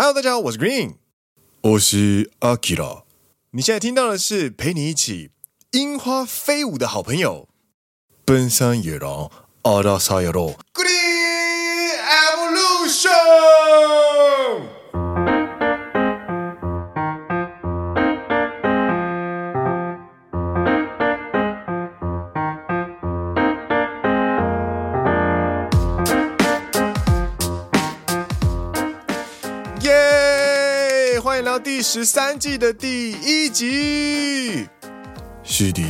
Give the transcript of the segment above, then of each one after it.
Hello，大家好，我是 Green，我是 Akira。你现在听到的是陪你一起樱花飞舞的好朋友——奔山野狼阿拉萨亚罗。Green 第十三季的第一集，是的，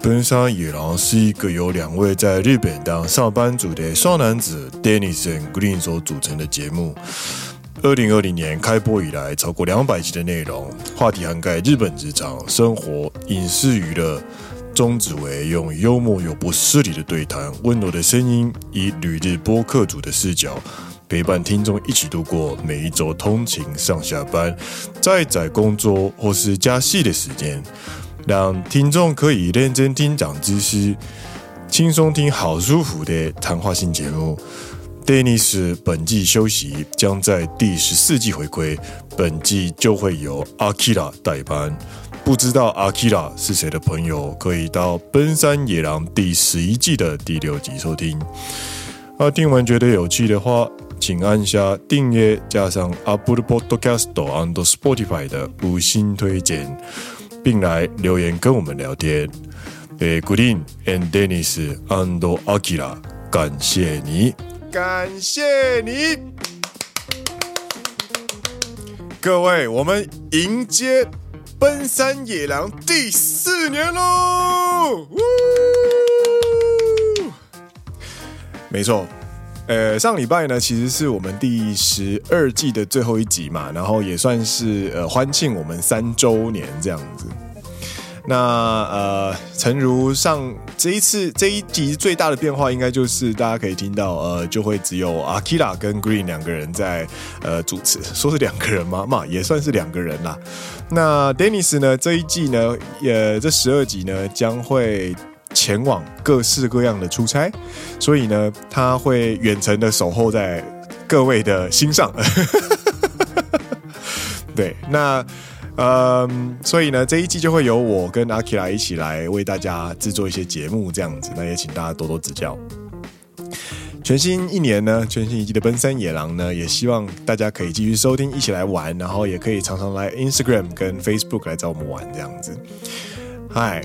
奔山野狼是一个由两位在日本当上班族的双男子 Dennis 和 Green 所组成的节目。二零二零年开播以来，超过两百集的内容，话题涵盖日本职场、生活、影视、娱乐，宗旨为用幽默又不失礼的对谈、温柔的声音，以旅日播客组的视角。陪伴听众一起度过每一周通勤上下班、在宅工作或是加戏的时间，让听众可以认真听长知识、轻松听好舒服的谈话性节目。Dennis 本季休息，将在第十四季回归，本季就会由 Akira 代班。不知道 Akira 是谁的朋友，可以到《奔山野狼》第十一季的第六集收听。啊，听完觉得有趣的话，请按下订阅，加上 Apple Podcast and Spotify 的五星推荐，并来留言跟我们聊天。诶，Green and Dennis and Akira，感谢你，感谢你，各位，我们迎接奔山野狼第四年喽！没错。呃，上礼拜呢，其实是我们第十二季的最后一集嘛，然后也算是呃欢庆我们三周年这样子。那呃，诚如上这一次这一集最大的变化，应该就是大家可以听到，呃，就会只有 Akira 跟 Green 两个人在呃主持，说是两个人吗？嘛，也算是两个人啦。那 Dennis 呢，这一季呢，呃，这十二集呢，将会。前往各式各样的出差，所以呢，他会远程的守候在各位的心上。对，那呃，所以呢，这一季就会由我跟阿 k i 一起来为大家制作一些节目，这样子，那也请大家多多指教。全新一年呢，全新一季的奔山野狼呢，也希望大家可以继续收听，一起来玩，然后也可以常常来 Instagram 跟 Facebook 来找我们玩，这样子。嗨。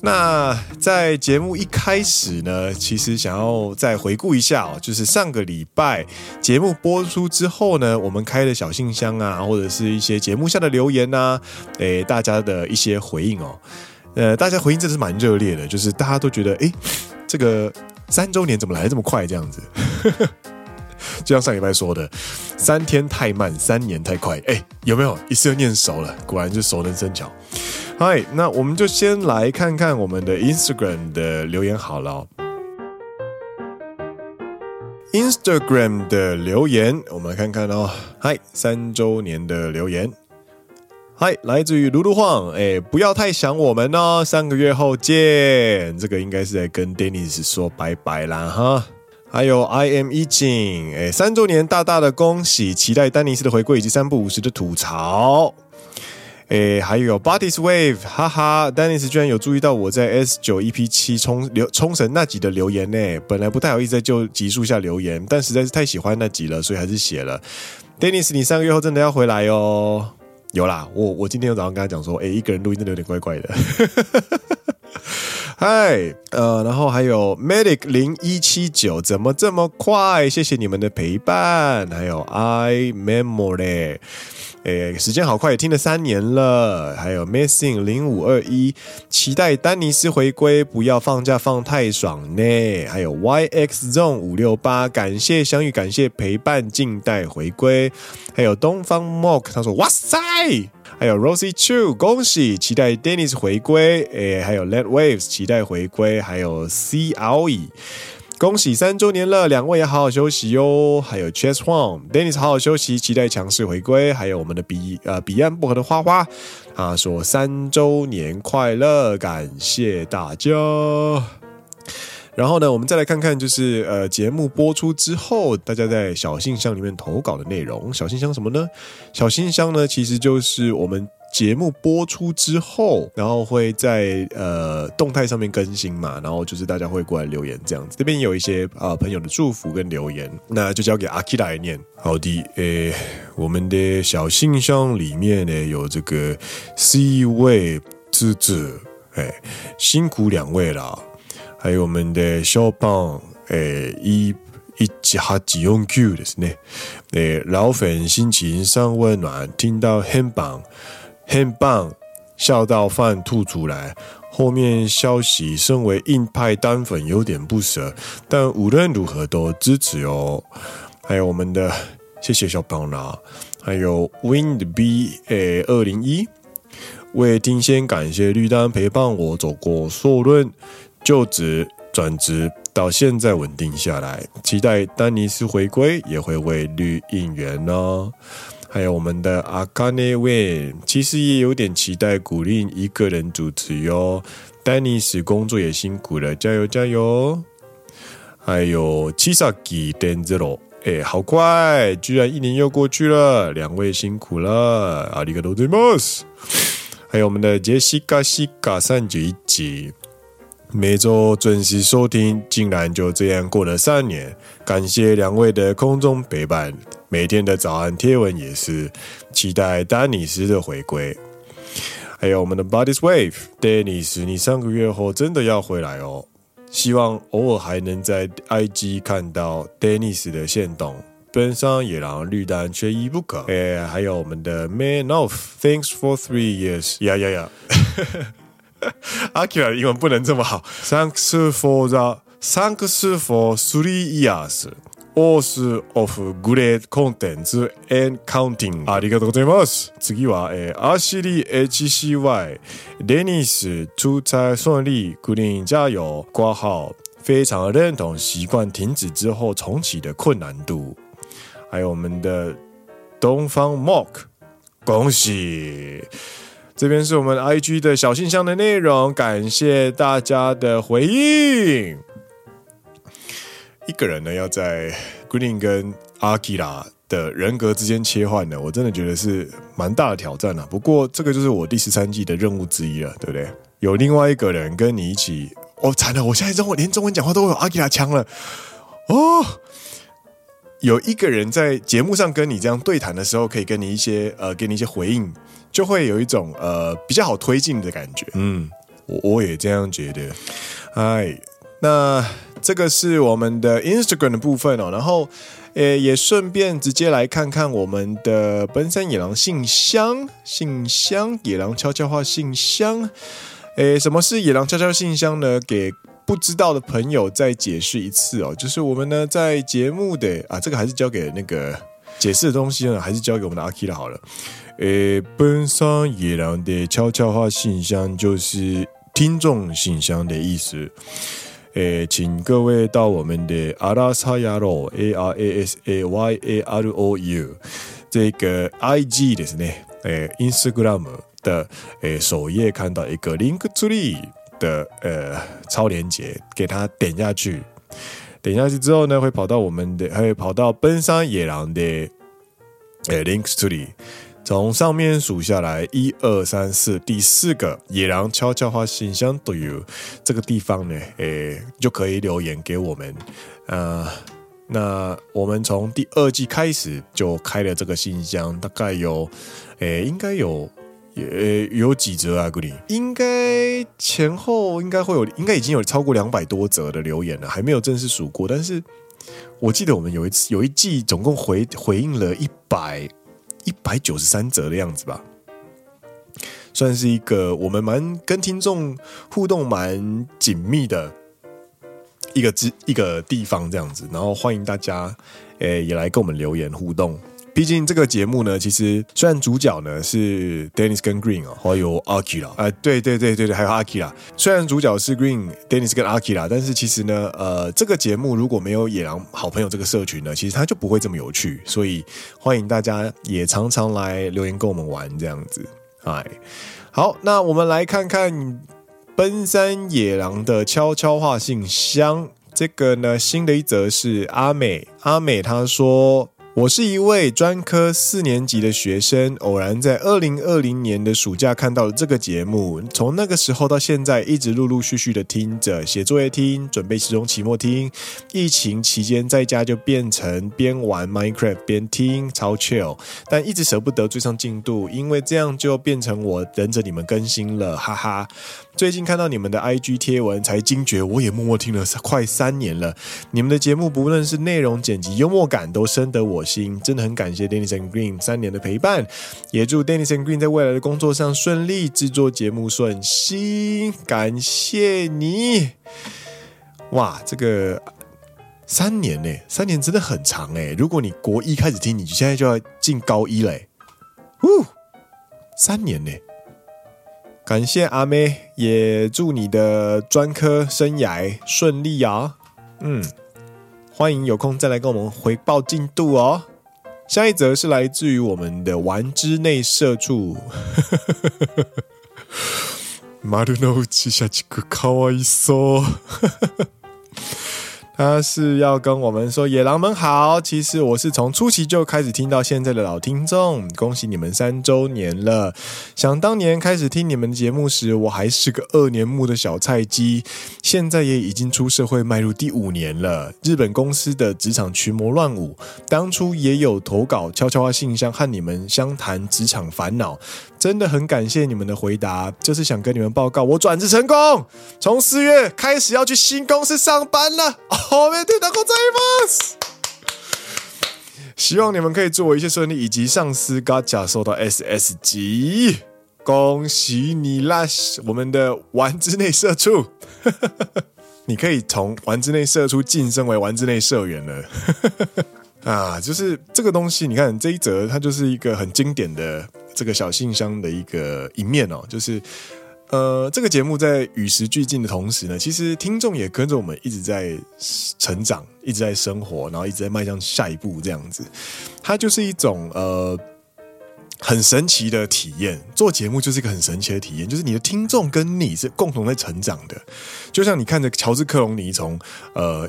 那在节目一开始呢，其实想要再回顾一下哦，就是上个礼拜节目播出之后呢，我们开的小信箱啊，或者是一些节目下的留言啊，诶，大家的一些回应哦，呃，大家回应真的是蛮热烈的，就是大家都觉得，诶，这个三周年怎么来的这么快这样子？就像上礼拜说的，三天太慢，三年太快，诶，有没有一次就念熟了？果然就熟能生巧。嗨，那我们就先来看看我们的 Instagram 的留言好了。Instagram 的留言，我们来看看哦。嗨，三周年的留言。嗨，来自于卢卢晃，哎，不要太想我们哦，三个月后见。这个应该是在跟 Dennis 说拜拜啦哈。还有 I am 一景，哎，三周年大大的恭喜，期待丹尼斯的回归以及三不五时的吐槽。诶，还有 Bodies Wave，哈哈丹尼斯居然有注意到我在 S 九 EP 七冲留冲绳那集的留言呢。本来不太好意思在旧集数下留言，但实在是太喜欢那集了，所以还是写了。丹尼斯你三个月后真的要回来哦？有啦，我我今天早上跟他讲说，诶，一个人录音真的有点怪怪的。嗨，呃，然后还有 Medic 零一七九，怎么这么快？谢谢你们的陪伴，还有 I Memory。诶，时间好快，也听了三年了。还有 Missing 零五二一，期待丹尼斯回归，不要放假放太爽呢。还有 YX Zone 五六八，感谢相遇，感谢陪伴，静待回归。还有东方 Mock，他说哇塞。还有 Rosie Chu，恭喜，期待 Dennis 回归。诶，还有 Let Waves，期待回归。还有 C Aoi。恭喜三周年了，两位也好好休息哟。还有 Chess Huang，Dennis 好好休息，期待强势回归。还有我们的彼呃彼岸薄荷的花花，啊说三周年快乐，感谢大家。然后呢，我们再来看看，就是呃，节目播出之后，大家在小信箱里面投稿的内容。小信箱什么呢？小信箱呢，其实就是我们节目播出之后，然后会在呃动态上面更新嘛，然后就是大家会过来留言这样子。这边有一些啊、朋友的祝福跟留言，那就交给阿 K 来念。好的，诶，我们的小信箱里面呢有这个 C 位之子，诶，辛苦两位啦。还有我们的小胖，诶，一一七八用 Q 的是呢，诶，老粉心情上温暖，听到很棒，很棒，笑到饭吐出来。后面消息，身为硬派单粉有点不舍，但无论如何都支持哦。还有我们的谢谢小胖啦，还有 Wind B 诶二零一，为听先感谢绿单陪伴我走过硕论。就职转职到现在稳定下来，期待丹尼斯回归也会为绿应援哦。还有我们的阿卡内维，其实也有点期待古令一个人主持哟。丹尼斯工作也辛苦了，加油加油！还有七萨基登兹罗，哎，好快，居然一年又过去了，两位辛苦了，阿里嘎多对莫斯。还有我们的杰西卡西卡三九一集。每周准时收听，竟然就这样过了三年。感谢两位的空中陪伴，每天的早安贴文也是期待丹尼斯的回归。还有我们的 Body's Wave，丹尼斯，你三个月后真的要回来哦。希望偶尔还能在 IG 看到丹尼斯的限动。奔上野狼绿单缺一不可。哎，还有我们的 Man of，Thanks for three years。呀呀呀！阿 Q 的英文不能这么好。Thanks for the Thanks for three years of great content and counting。ありがとうございます。次は、えー、アシリ HCY デニス出差顺利，Green 加油，挂号。非常认同习惯停止之后重启的困难度。还有我们的东方 Mock，恭喜。这边是我们 IG 的小信箱的内容，感谢大家的回应。一个人呢，要在 Green 跟 Akira 的人格之间切换呢，我真的觉得是蛮大的挑战啊。不过这个就是我第十三季的任务之一了，对不对？有另外一个人跟你一起，哦，惨了，我现在中文连中文讲话都有 Akira 腔了，哦。有一个人在节目上跟你这样对谈的时候，可以跟你一些呃，给你一些回应。就会有一种呃比较好推进的感觉，嗯，我我也这样觉得。哎，那这个是我们的 Instagram 的部分哦，然后呃也顺便直接来看看我们的奔山野狼信箱，信箱野狼悄悄话信箱。诶，什么是野狼悄悄信箱呢？给不知道的朋友再解释一次哦，就是我们呢在节目的啊，这个还是交给那个解释的东西呢，还是交给我们的阿 K 了好了。诶，奔山野狼的悄悄话信箱就是听众信箱的意思。诶，请各位到我们的阿拉萨亚罗 A R A S A Y A R O U 这个 I G ですね，诶，Instagram 的诶首页看到一个 Link Tree 的呃超连接，给它点下去。点下去之后呢，会跑到我们的，会跑到奔山野狼的诶 Link Tree。从上面数下来，一二三四，第四个野狼悄悄话信箱都有这个地方呢，诶，就可以留言给我们。呃，那我们从第二季开始就开了这个信箱，大概有，诶，应该有，也有几折啊，古里，应该前后应该会有，应该已经有超过两百多折的留言了，还没有正式数过，但是我记得我们有一次有一季总共回回应了一百。一百九十三折的样子吧，算是一个我们蛮跟听众互动蛮紧密的一个之一个地方这样子，然后欢迎大家诶也来跟我们留言互动。毕竟这个节目呢，其实虽然主角呢是 Dennis 跟 Green 哦，还有 Akira，哎，对对对对对，还有 Akira。虽然主角是 Green、Dennis 跟 Akira，但是其实呢，呃，这个节目如果没有野狼好朋友这个社群呢，其实它就不会这么有趣。所以欢迎大家也常常来留言跟我们玩这样子。哎，好，那我们来看看奔山野狼的悄悄话信箱。这个呢，新的一则是阿美，阿美她说。我是一位专科四年级的学生，偶然在二零二零年的暑假看到了这个节目，从那个时候到现在，一直陆陆续续的听着，写作业听，准备期中、期末听。疫情期间在家就变成边玩 Minecraft 边听，超 chill，但一直舍不得追上进度，因为这样就变成我等着你们更新了，哈哈。最近看到你们的 IG 贴文，才惊觉我也默默听了快三年了。你们的节目不论是内容、剪辑、幽默感，都深得我心。真的很感谢 Dennis and Green 三年的陪伴，也祝 Dennis and Green 在未来的工作上顺利，制作节目顺心。感谢你！哇，这个三年呢，三年真的很长哎。如果你国一开始听，你现在就要进高一嘞。呜，三年呢。感谢阿妹，也祝你的专科生涯顺利啊！嗯，欢迎有空再来跟我们回报进度哦。下一则是来自于我们的丸之内社畜，丸の内社畜かわいそう。 他是要跟我们说：“野狼们好，其实我是从初期就开始听到现在的老听众，恭喜你们三周年了。想当年开始听你们节目时，我还是个二年目的小菜鸡，现在也已经出社会，迈入第五年了。日本公司的职场群魔乱舞，当初也有投稿悄悄话信箱和你们相谈职场烦恼。”真的很感谢你们的回答，就是想跟你们报告，我转职成功，从四月开始要去新公司上班了。后面听到过这一幕，希望你们可以祝我一切顺利，以及上司 Gacha 收到 SS 级，恭喜你啦！我们的丸之内社畜，你可以从丸之内社畜晋升为丸之内社员了。啊，就是这个东西，你看这一则，它就是一个很经典的。这个小信箱的一个一面哦，就是呃，这个节目在与时俱进的同时呢，其实听众也跟着我们一直在成长，一直在生活，然后一直在迈向下一步，这样子。它就是一种呃很神奇的体验。做节目就是一个很神奇的体验，就是你的听众跟你是共同在成长的。就像你看着乔治克隆尼从呃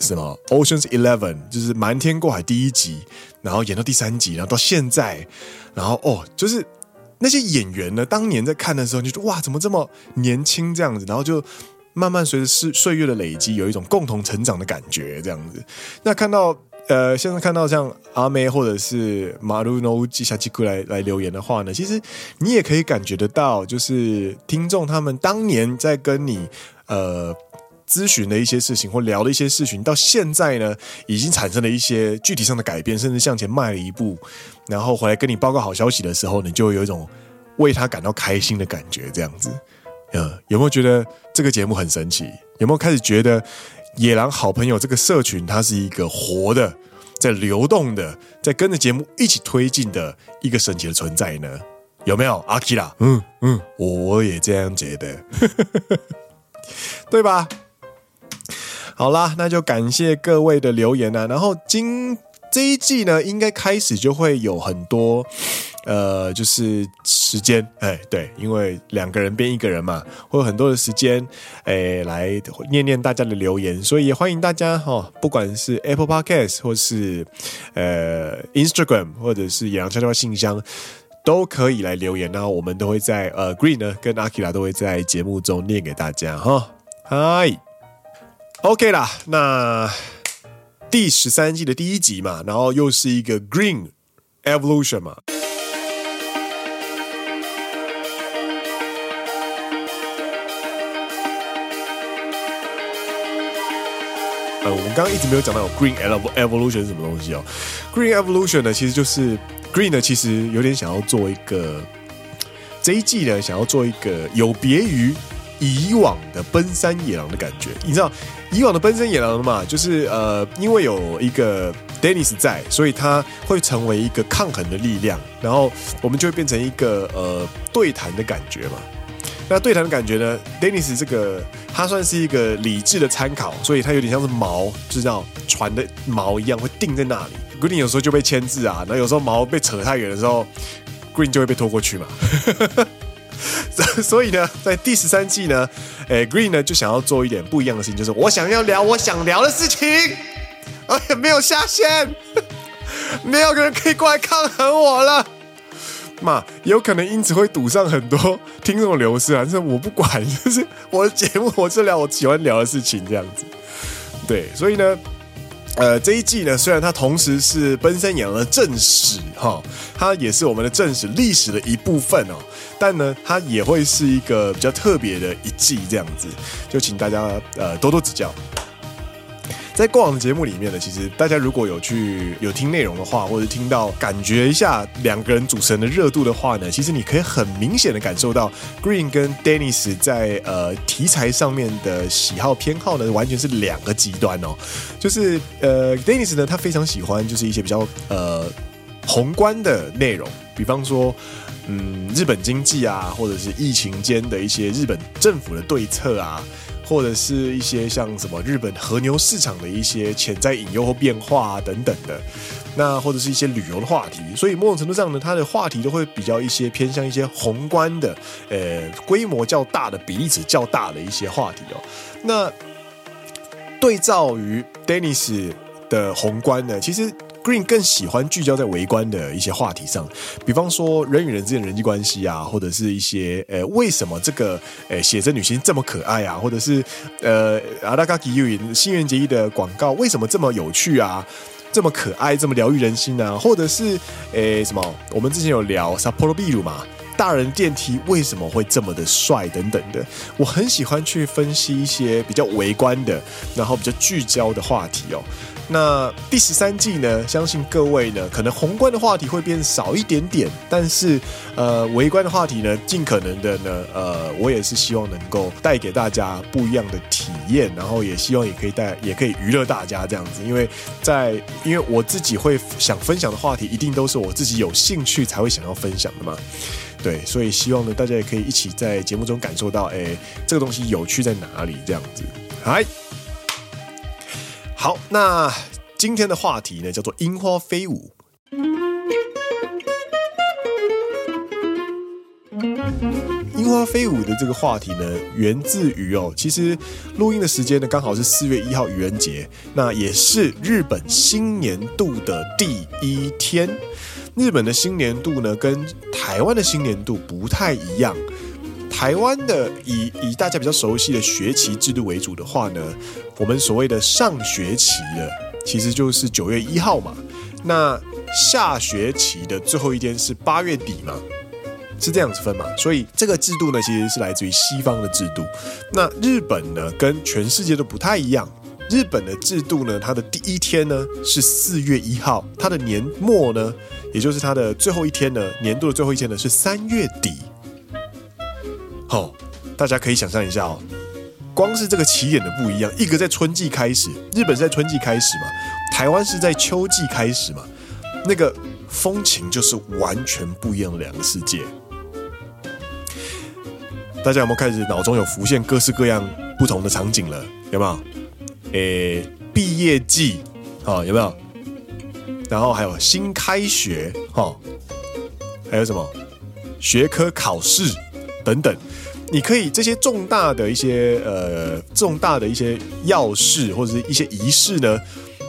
什么 Ocean's Eleven，就是瞒天过海第一集，然后演到第三集，然后到现在。然后哦，就是那些演员呢，当年在看的时候，你就说哇，怎么这么年轻这样子？然后就慢慢随着岁岁月的累积，有一种共同成长的感觉这样子。那看到呃，现在看到像阿妹或者是马路诺基下吉库来来留言的话呢，其实你也可以感觉得到，就是听众他们当年在跟你呃。咨询的一些事情或聊的一些事情，到现在呢，已经产生了一些具体上的改变，甚至向前迈了一步，然后回来跟你报告好消息的时候，你就会有一种为他感到开心的感觉。这样子，嗯，有没有觉得这个节目很神奇？有没有开始觉得野狼好朋友这个社群，它是一个活的、在流动的、在跟着节目一起推进的一个神奇的存在呢？有没有？阿基拉，嗯嗯，我也这样觉得，对吧？好啦，那就感谢各位的留言啊。然后今这一季呢，应该开始就会有很多，呃，就是时间，哎，对，因为两个人变一个人嘛，会有很多的时间，哎，来念念大家的留言。所以也欢迎大家哈、哦，不管是 Apple Podcast 或是呃 Instagram 或者是野狼悄悄信箱，都可以来留言。然后我们都会在呃 Green 呢跟 Akira 都会在节目中念给大家哈。嗨。OK 啦，那第十三季的第一集嘛，然后又是一个 Green Evolution 嘛。呃，我们刚刚一直没有讲到 Green Evolution 是什么东西哦。Green Evolution 呢，其实就是 Green 呢，其实有点想要做一个这一季呢，想要做一个有别于以往的奔山野狼的感觉，你知道。以往的奔山野狼嘛，就是呃，因为有一个 Dennis 在，所以他会成为一个抗衡的力量，然后我们就会变成一个呃对谈的感觉嘛。那对谈的感觉呢，Dennis 这个他算是一个理智的参考，所以他有点像是锚，就是这样船的锚一样会定在那里。Green 有时候就被牵制啊，然后有时候锚被扯太远的时候，Green 就会被拖过去嘛。所以呢，在第十三季呢，诶，Green 呢就想要做一点不一样的事情，就是我想要聊我想聊的事情，而且没有下线，没有人可以过来抗衡我了。嘛，有可能因此会堵上很多听众流失啊，但是我不管，就是我的节目，我是聊我喜欢聊的事情这样子。对，所以呢。呃，这一季呢，虽然它同时是奔三野郎的正史哈，它也是我们的正史历史的一部分哦，但呢，它也会是一个比较特别的一季这样子，就请大家呃多多指教。在过往的节目里面呢，其实大家如果有去有听内容的话，或者听到感觉一下两个人主持人的热度的话呢，其实你可以很明显的感受到 Green 跟 Dennis 在呃题材上面的喜好偏好呢，完全是两个极端哦。就是呃 Dennis 呢，他非常喜欢就是一些比较呃宏观的内容，比方说嗯日本经济啊，或者是疫情间的一些日本政府的对策啊。或者是一些像什么日本和牛市场的一些潜在隐忧或变化啊等等的，那或者是一些旅游的话题，所以某种程度上呢，它的话题都会比较一些偏向一些宏观的，呃，规模较大的、比例尺较大的一些话题哦。那对照于 Dennis 的宏观呢，其实。Green 更喜欢聚焦在围观的一些话题上，比方说人与人之间的人际关系啊，或者是一些呃为什么这个呃写真女星这么可爱啊，或者是呃阿拉嘎吉尤因新垣结衣的广告为什么这么有趣啊，这么可爱，这么疗愈人心啊，或者是呃什么我们之前有聊 Sapporo ビール嘛，大人电梯为什么会这么的帅等等的，我很喜欢去分析一些比较围观的，然后比较聚焦的话题哦。那第十三季呢，相信各位呢，可能宏观的话题会变少一点点，但是呃，微观的话题呢，尽可能的呢，呃，我也是希望能够带给大家不一样的体验，然后也希望也可以带，也可以娱乐大家这样子，因为在因为我自己会想分享的话题，一定都是我自己有兴趣才会想要分享的嘛，对，所以希望呢，大家也可以一起在节目中感受到，哎，这个东西有趣在哪里这样子，嗨。好，那今天的话题呢，叫做樱花飞舞。樱花飞舞的这个话题呢，源自于哦，其实录音的时间呢，刚好是四月一号愚人节，那也是日本新年度的第一天。日本的新年度呢，跟台湾的新年度不太一样。台湾的以以大家比较熟悉的学期制度为主的话呢，我们所谓的上学期的其实就是九月一号嘛，那下学期的最后一天是八月底嘛，是这样子分嘛，所以这个制度呢其实是来自于西方的制度。那日本呢跟全世界都不太一样，日本的制度呢，它的第一天呢是四月一号，它的年末呢，也就是它的最后一天呢，年度的最后一天呢是三月底。好、哦，大家可以想象一下哦，光是这个起点的不一样，一个在春季开始，日本是在春季开始嘛，台湾是在秋季开始嘛，那个风情就是完全不一样的两个世界。大家有没有开始脑中有浮现各式各样不同的场景了？有没有？诶，毕业季，哦，有没有？然后还有新开学，哈、哦，还有什么？学科考试等等。你可以这些重大的一些呃重大的一些要事或者是一些仪式呢，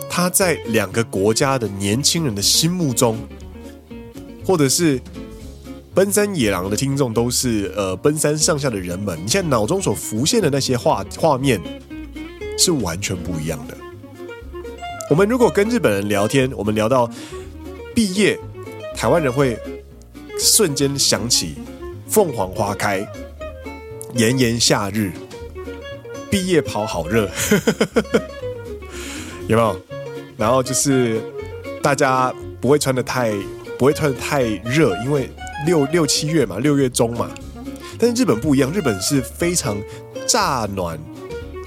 它在两个国家的年轻人的心目中，或者是奔山野狼的听众都是呃奔山上下的人们，你现在脑中所浮现的那些画画面是完全不一样的。我们如果跟日本人聊天，我们聊到毕业，台湾人会瞬间想起凤凰花开。炎炎夏日，毕业跑好热，有没有？然后就是大家不会穿得太不会穿的太热，因为六六七月嘛，六月中嘛。但是日本不一样，日本是非常乍暖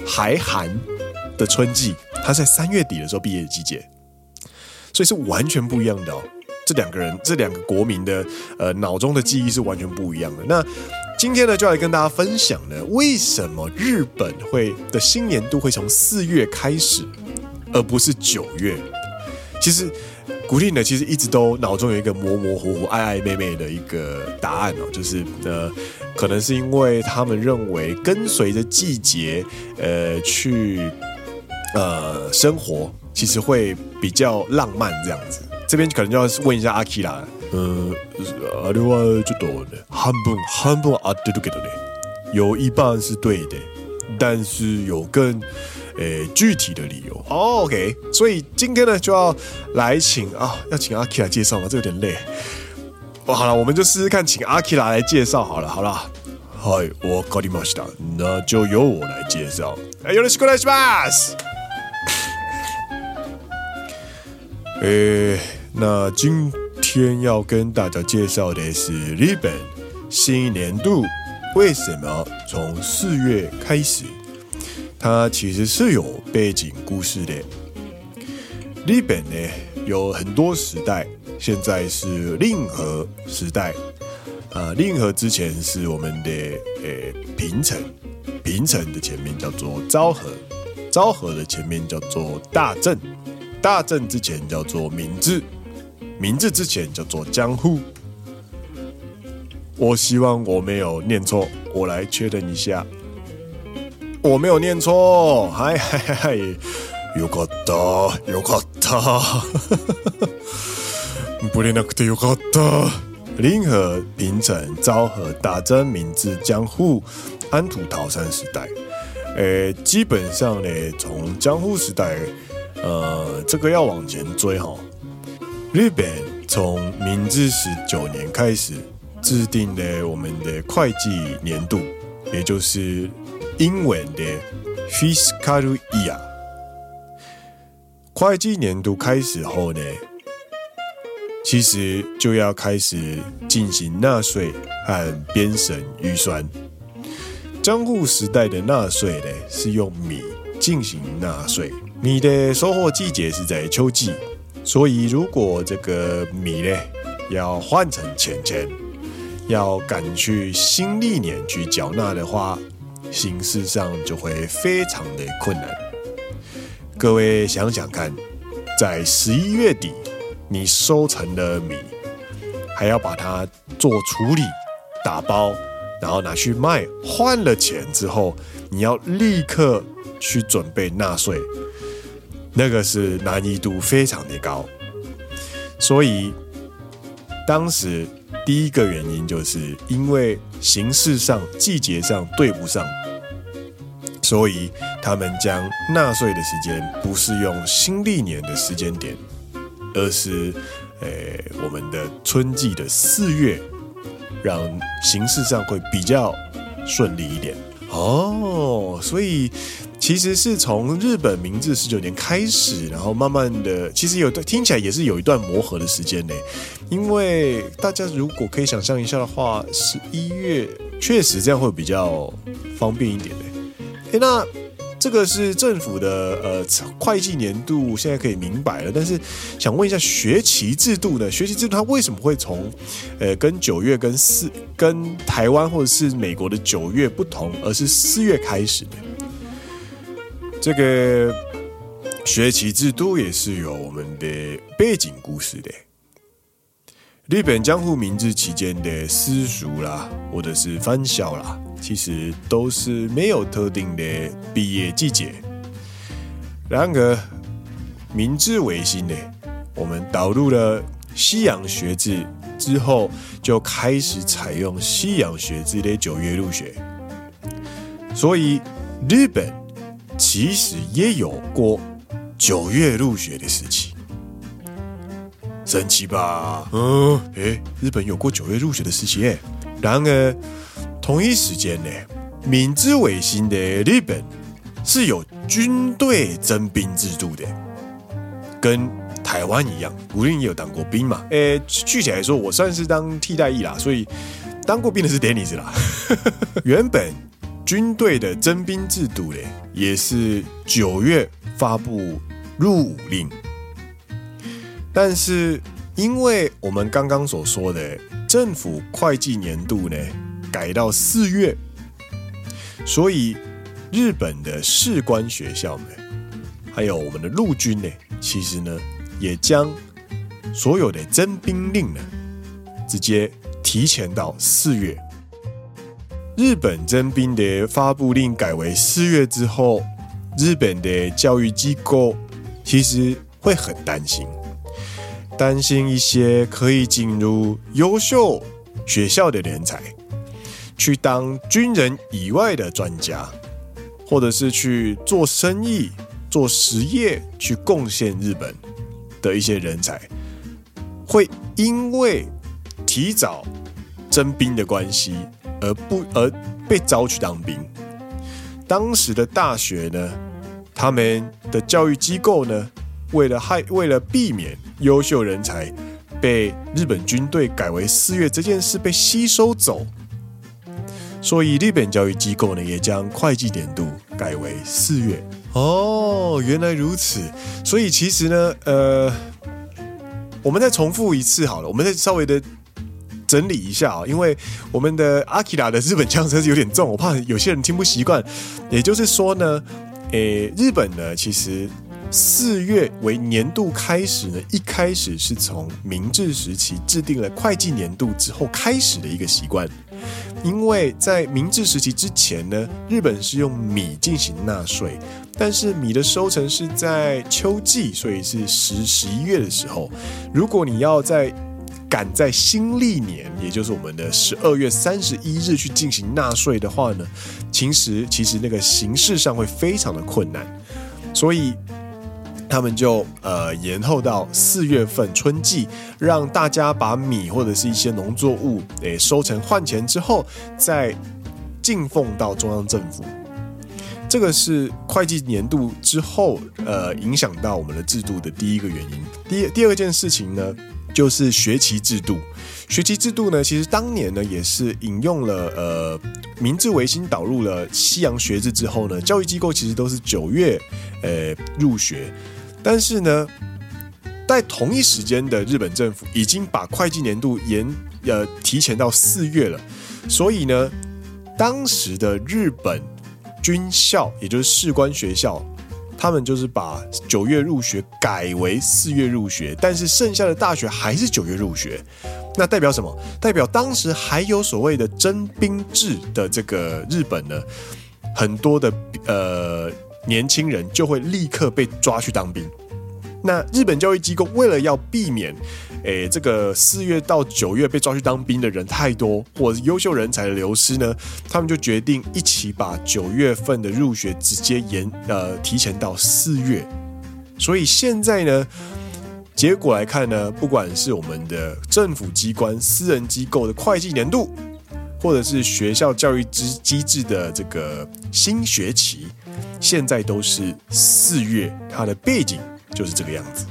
还寒的春季，它在三月底的时候毕业的季节，所以是完全不一样的哦。这两个人，这两个国民的呃脑中的记忆是完全不一样的。那。今天呢，就来跟大家分享呢，为什么日本会的新年度会从四月开始，而不是九月？其实古力呢，其实一直都脑中有一个模模糊糊、暧暧昧昧的一个答案哦，就是呃，可能是因为他们认为跟随着季节呃去呃生活，其实会比较浪漫这样子。这边可能就要问一下阿基拉，呃，あれはちょっとね、半分半分合ってるけどね，有一半是对的，但是有更。诶，具体的理由哦、oh，OK，所以今天呢就要来请啊，要请阿基来介绍吗？这有点累。哦，好了，我们就试试看，请阿基来介绍好了，好了。嗨，我卡里马西达，那就由我来介绍。哎，よろしくお愿いします。诶，那今天要跟大家介绍的是日本新年度为什么从四月开始？它其实是有背景故事的。日本呢有很多时代，现在是令和时代啊。令和之前是我们的诶平成，平成的前面叫做昭和，昭和的前面叫做大正，大正之前叫做明治，明治之前叫做江户。我希望我没有念错，我来确认一下。我没有念错，嗨嗨嗨，よかった，よかった，不念那个的よかった。令和、平成、昭和、大正、明治、江户、安土桃山时代，诶，基本上呢，从江户时代，呃，这个要往前追哈。 日本从明治十九年开始制定了我们的会计年度，也就是。英文的 fiscal year，会计年度开始后呢，其实就要开始进行纳税和编审预算。江户时代的纳税呢，是用米进行纳税，米的收获季节是在秋季，所以如果这个米呢要换成钱钱，要赶去新历年去缴纳的话。形式上就会非常的困难。各位想想看，在十一月底，你收成了米，还要把它做处理、打包，然后拿去卖，换了钱之后，你要立刻去准备纳税，那个是难易度非常的高。所以当时第一个原因就是因为形式上、季节上对不上。所以，他们将纳税的时间不是用新历年的时间点，而是，诶、我们的春季的四月，让形式上会比较顺利一点。哦，所以其实是从日本明治十九年开始，然后慢慢的，其实有听起来也是有一段磨合的时间呢。因为大家如果可以想象一下的话，十一月确实这样会比较方便一点呢。哎，那这个是政府的呃会计年度，现在可以明白了。但是想问一下学期制度呢？学期制度它为什么会从呃跟九月跟四跟台湾或者是美国的九月不同，而是四月开始的？这个学期制度也是有我们的背景故事的。日本江户明治期间的私塾啦，或者是藩校啦。其实都是没有特定的毕业季节。然而，明治维新呢，我们导入了西洋学制之后，就开始采用西洋学制的九月入学。所以，日本其实也有过九月入学的时期。神奇吧？嗯，诶，日本有过九月入学的时期诶。然而。同一时间呢，明治维新的日本是有军队征兵制度的，跟台湾一样，古令也有当过兵嘛。诶，具体来说，我算是当替代役啦，所以当过兵的是 Dennis 啦。原本军队的征兵制度呢，也是九月发布入伍令，但是因为我们刚刚所说的政府会计年度呢。改到四月，所以日本的士官学校们，还有我们的陆军呢，其实呢也将所有的征兵令呢，直接提前到四月。日本征兵的发布令改为四月之后，日本的教育机构其实会很担心，担心一些可以进入优秀学校的人才，去当军人以外的专家，或者是去做生意、做实业，去贡献日本的一些人才，会因为提早征兵的关系。而不而被招去当兵。当时的大学呢，他们的教育机构呢，为了害为了避免优秀人才被日本军队改为四月这件事被吸收走，所以日本教育机构呢也将会计年度改为四月。哦，原来如此。所以其实呢，呃，我们再重复一次好了，我们再稍微的。整理一下啊，因为我们的阿基拉的日本腔声是有点重，我怕有些人听不习惯。也就是说呢，诶，日本呢，其实四月为年度开始呢，一开始是从明治时期制定了会计年度之后开始的一个习惯。因为在明治时期之前呢，日本是用米进行纳税，但是米的收成是在秋季，所以是十十一月的时候。如果你要在赶在新历年，也就是我们的十二月三十一日去进行纳税的话呢，其实其实那个形式上会非常的困难，所以他们就呃延后到四月份春季，让大家把米或者是一些农作物诶收成换钱之后，再进奉到中央政府。这个是会计年度之后呃影响到我们的制度的第一个原因。第第二件事情呢，就是学期制度，学期制度呢，其实当年呢也是引用了呃明治维新导入了西洋学制之后呢，教育机构其实都是九月呃入学，但是呢，在同一时间的日本政府已经把会计年度延呃提前到四月了，所以呢，当时的日本军校也就是士官学校。他们就是把九月入学改为四月入学，但是剩下的大学还是九月入学。那代表什么？代表当时还有所谓的征兵制的这个日本呢，很多的呃年轻人就会立刻被抓去当兵。那日本教育机构为了要避免，诶，这个四月到九月被抓去当兵的人太多，或者是优秀人才的流失呢，他们就决定一起把九月份的入学直接延呃提前到四月。所以现在呢，结果来看呢，不管是我们的政府机关、私人机构的会计年度，或者是学校教育机机制的这个新学期，现在都是四月，它的背景。就是这个样子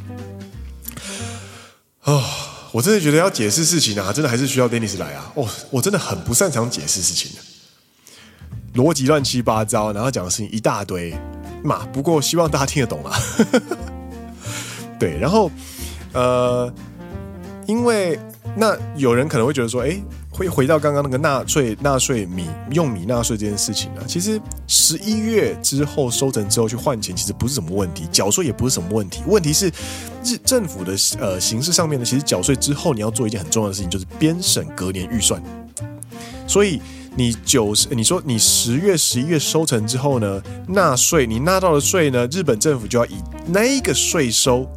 啊！我真的觉得要解释事情啊，真的还是需要 Dennis 来啊！哦，我真的很不擅长解释事情的，逻辑乱七八糟，然后讲的事情一大堆嘛。不过希望大家听得懂啊。对，然后呃，因为那有人可能会觉得说，哎。会回到刚刚那个纳税、纳税米用米纳税这件事情呢？其实十一月之后收成之后去换钱，其实不是什么问题，缴税也不是什么问题。问题是日政府的呃形式上面呢，其实缴税之后你要做一件很重要的事情，就是编审隔年预算。所以你九十，你说你十月、十一月收成之后呢，纳税你纳到的税呢，日本政府就要以那个税收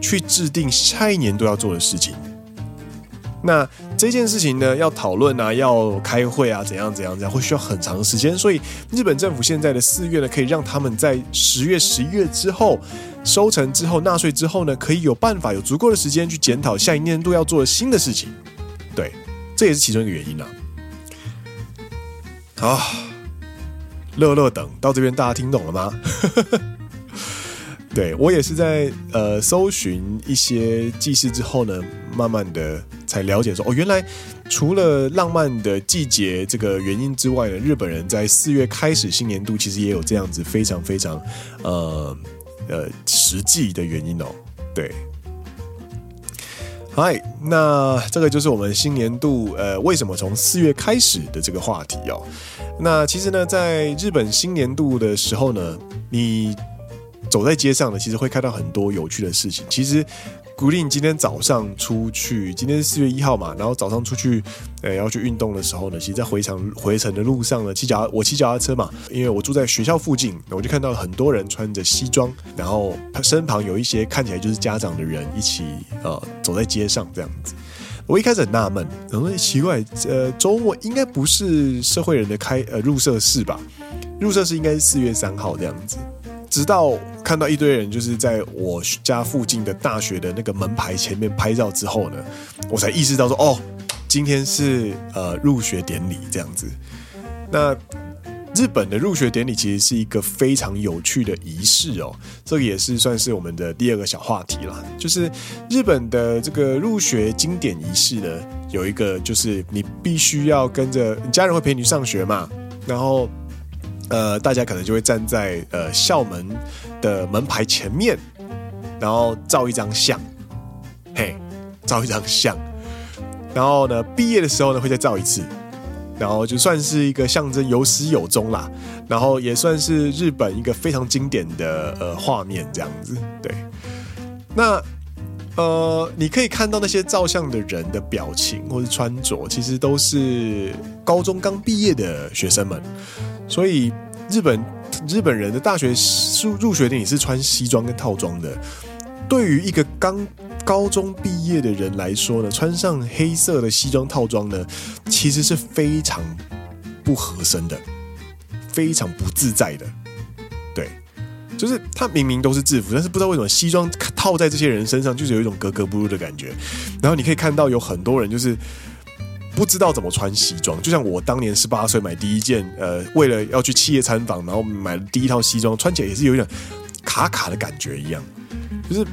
去制定下一年都要做的事情。那这件事情呢，要讨论啊，要开会啊，怎样怎样怎样，会需要很长时间。所以日本政府现在的四月呢，可以让他们在十月、十一月之后收成之后纳税之后呢，可以有办法有足够的时间去检讨下一年度要做的新的事情。对，这也是其中一个原因啊。好，乐乐等到这边大家听懂了吗？对，我也是在呃搜寻一些记事之后呢，慢慢的才了解说哦，原来除了浪漫的季节这个原因之外呢，日本人在四月开始新年度其实也有这样子非常非常呃呃实际的原因哦。对，嗨，那这个就是我们新年度呃为什么从四月开始的这个话题哦。那其实呢，在日本新年度的时候呢，你。走在街上呢，其实会看到很多有趣的事情。其实 Green 今天早上出去，今天是四月一号嘛，然后早上出去，呃，要去运动的时候呢，其实，在回程回程的路上呢，骑脚我骑脚踏车嘛，因为我住在学校附近，我就看到很多人穿着西装，然后身旁有一些看起来就是家长的人一起呃走在街上这样子。我一开始很纳闷，然后奇怪，呃，周末应该不是社会人的开呃入社式吧？入社式应该是四月三号这样子。直到看到一堆人就是在我家附近的大学的那个门牌前面拍照之后呢，我才意识到说，哦，今天是呃入学典礼这样子。那日本的入学典礼其实是一个非常有趣的仪式哦，这个也是算是我们的第二个小话题啦。就是日本的这个入学经典仪式呢，有一个就是你必须要跟着你家人会陪你上学嘛，然后。呃，大家可能就会站在呃校门的门牌前面，然后照一张相，嘿，照一张相，然后呢，毕业的时候呢会再照一次，然后就算是一个象征有始有终啦，然后也算是日本一个非常经典的呃画面这样子，对，那呃你可以看到那些照相的人的表情或是穿着，其实都是高中刚毕业的学生们。所以，日本日本人的大学入入学典礼是穿西装跟套装的。对于一个刚高中毕业的人来说呢，穿上黑色的西装套装呢，其实是非常不合身的，非常不自在的。对，就是他明明都是制服，但是不知道为什么西装套在这些人身上，就是有一种格格不入的感觉。然后你可以看到有很多人就是。不知道怎么穿西装，就像我当年十八岁买第一件，呃，为了要去企业参访，然后买了第一套西装，穿起来也是有点卡卡的感觉一样，就是，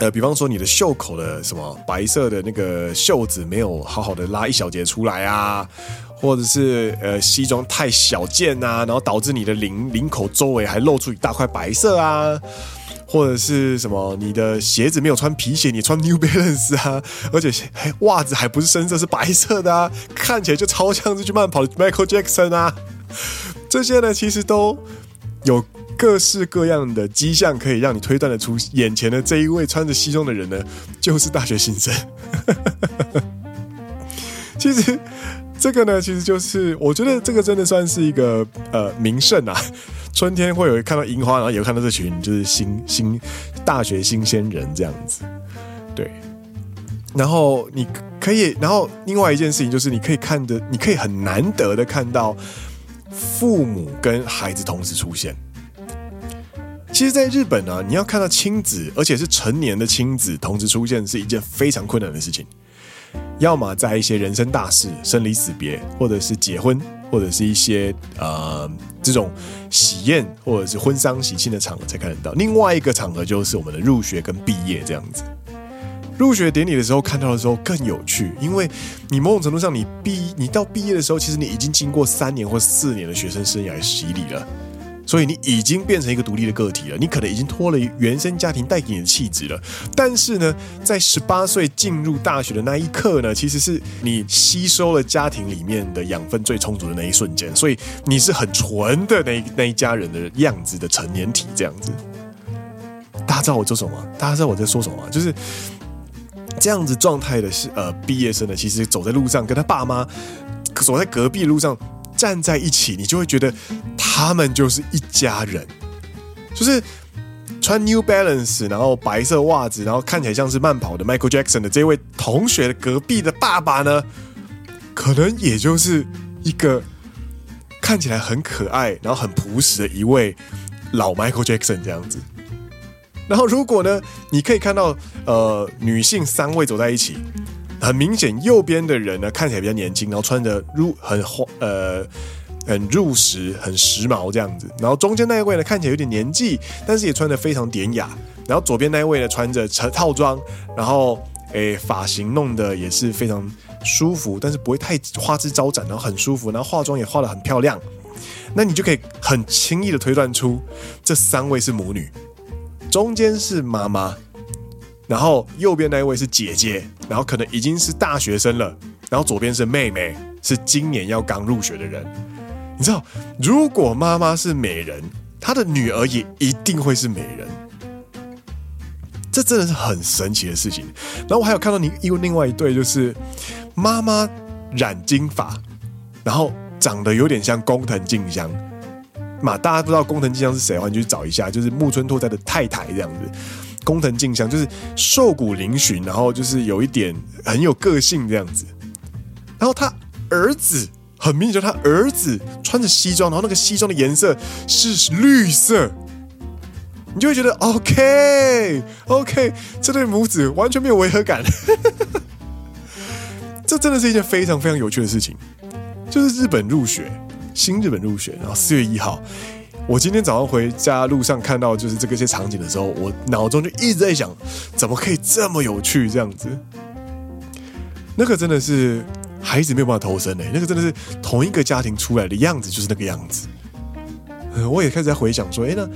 呃，比方说你的袖口的什么白色的那个袖子没有好好的拉一小节出来啊，或者是呃西装太小件啊，然后导致你的领领口周围还露出一大块白色啊。或者是什么，你的鞋子没有穿皮鞋，你穿 New Balance 啊，而且袜子还不是深色，是白色的啊，看起来就超像是去慢跑的 Michael Jackson 啊。这些呢，其实都有各式各样的迹象，可以让你推断得出，眼前的这一位穿着西装的人呢，就是大学新生。其实这个呢，其实就是我觉得这个真的算是一个呃名胜啊。春天会有看到樱花，然后也会看到这群就是新新大学新鲜人这样子，对。然后你可以，然后另外一件事情就是，你可以看的，你可以很难得的看到父母跟孩子同时出现。其实，在日本呢，你要看到亲子，而且是成年的亲子同时出现，是一件非常困难的事情。要么在一些人生大事、生离死别，或者是结婚，或者是一些呃这种喜宴或者是婚丧喜庆的场合才看得到。另外一个场合就是我们的入学跟毕业这样子。入学典礼的时候看到的时候更有趣，因为你某种程度上你毕你到毕业的时候，其实你已经经过三年或四年的学生生涯洗礼了。所以你已经变成一个独立的个体了，你可能已经脱了原生家庭带给你的气质了。但是呢，在十八岁进入大学的那一刻呢，其实是你吸收了家庭里面的养分最充足的那一瞬间。所以你是很纯的那那一家人的样子的成年体这样子。大家知道我做什么？大家知道我在说什么？就是这样子状态的是呃毕业生呢，其实走在路上跟他爸妈走在隔壁的路上。站在一起，你就会觉得他们就是一家人。就是穿 New Balance，然后白色袜子，然后看起来像是慢跑的 Michael Jackson 的这位同学的隔壁的爸爸呢，可能也就是一个看起来很可爱，然后很朴实的一位老 Michael Jackson 这样子。然后如果呢，你可以看到呃女性三位走在一起。很明显，右边的人呢看起来比较年轻，然后穿着入很呃很入时、很时髦这样子。然后中间那一位呢看起来有点年纪，但是也穿得非常典雅。然后左边那一位呢穿着成套装，然后诶发型弄得也是非常舒服，但是不会太花枝招展，然后很舒服，然后化妆也化得很漂亮。那你就可以很轻易的推断出这三位是母女，中间是妈妈。然后右边那一位是姐姐，然后可能已经是大学生了，然后左边是妹妹，是今年要刚入学的人。你知道，如果妈妈是美人，她的女儿也一定会是美人。这真的是很神奇的事情。然后我还有看到你有另外一对，就是妈妈染金发，然后长得有点像工藤静香嘛。大家不知道工藤静香是谁的话，你去找一下，就是木村拓哉的太太这样子。工藤静香就是瘦骨嶙峋，然后就是有一点很有个性这样子。然后他儿子很明显，他儿子穿着西装，然后那个西装的颜色是绿色。你就会觉得 OK OK，这对母子完全没有违和感，这真的是一件非常非常有趣的事情。就是日本入学，新日本入学，然后四月一号，我今天早上回家路上看到就是这个些场景的时候，我脑中就一直在想，怎么可以这么有趣这样子？那个真的是孩子没有办法投生哎，那个真的是同一个家庭出来的样子就是那个样子。我也开始在回想说，哎那。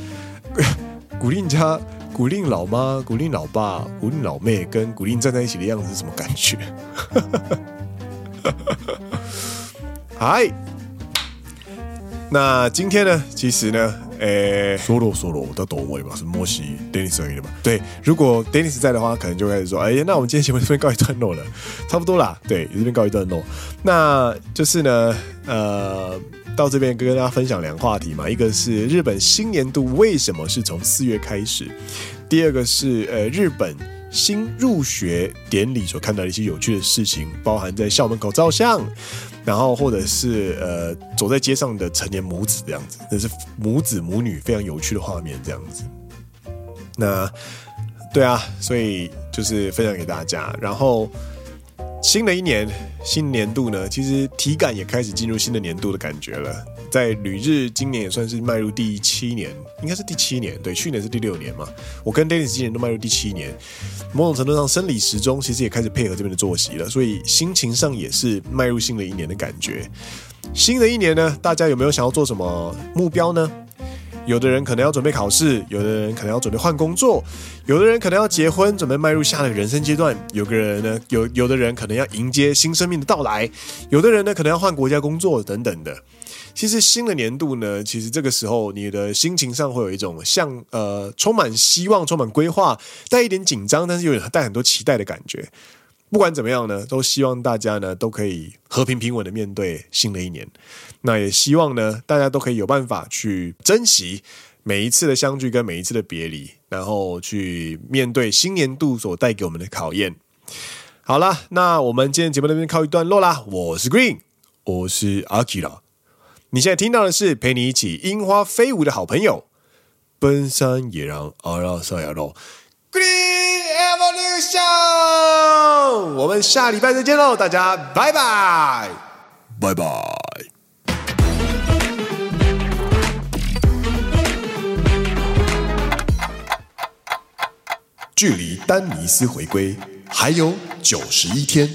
古令家、古令老妈、古令老爸、古令老妹跟古令站在一起的样子是什么感觉？嗨，那今天呢？其实呢，诶、欸，说罗说罗，我到抖尾吧，是莫西 Dennis 声音的嘛？对，如果 Dennis 在的话，可能就开始说，哎、欸，那我们今天节目这边告一段落了，差不多啦。对，这边告一段落，那就是呢，呃。到这边跟大家分享两个话题嘛，一个是日本新年度为什么是从四月开始，第二个是呃日本新入学典礼所看到的一些有趣的事情，包含在校门口照相，然后或者是呃走在街上的成年母子这样子，那是母子母女非常有趣的画面这样子。那对啊，所以就是分享给大家，然后。新的一年，新年度呢，其实体感也开始进入新的年度的感觉了。在旅日，今年也算是迈入第七年，应该是第七年。对，去年是第六年嘛。我跟 Dennis 今年都迈入第七年，某种程度上，生理时钟其实也开始配合这边的作息了，所以心情上也是迈入新的一年的感觉。新的一年呢，大家有没有想要做什么目标呢？有的人可能要准备考试，有的人可能要准备换工作，有的人可能要结婚，准备迈入下一个人生阶段。有个人呢，有有的人可能要迎接新生命的到来，有的人呢可能要换国家工作等等的。其实新的年度呢，其实这个时候你的心情上会有一种像呃充满希望、充满规划，带一点紧张，但是又带很多期待的感觉。不管怎么样呢，都希望大家呢都可以和平平稳的面对新的一年。那也希望呢，大家都可以有办法去珍惜每一次的相聚跟每一次的别离，然后去面对新年度所带给我们的考验。好了，那我们今天节目这边告一段落啦。我是 Green，我是 Akira。你现在听到的是陪你一起樱花飞舞的好朋友，奔山野狼阿拉萨亚罗。Green Evolution，我们下礼拜再见喽，大家拜拜，拜拜。距离丹尼斯回归还有九十一天。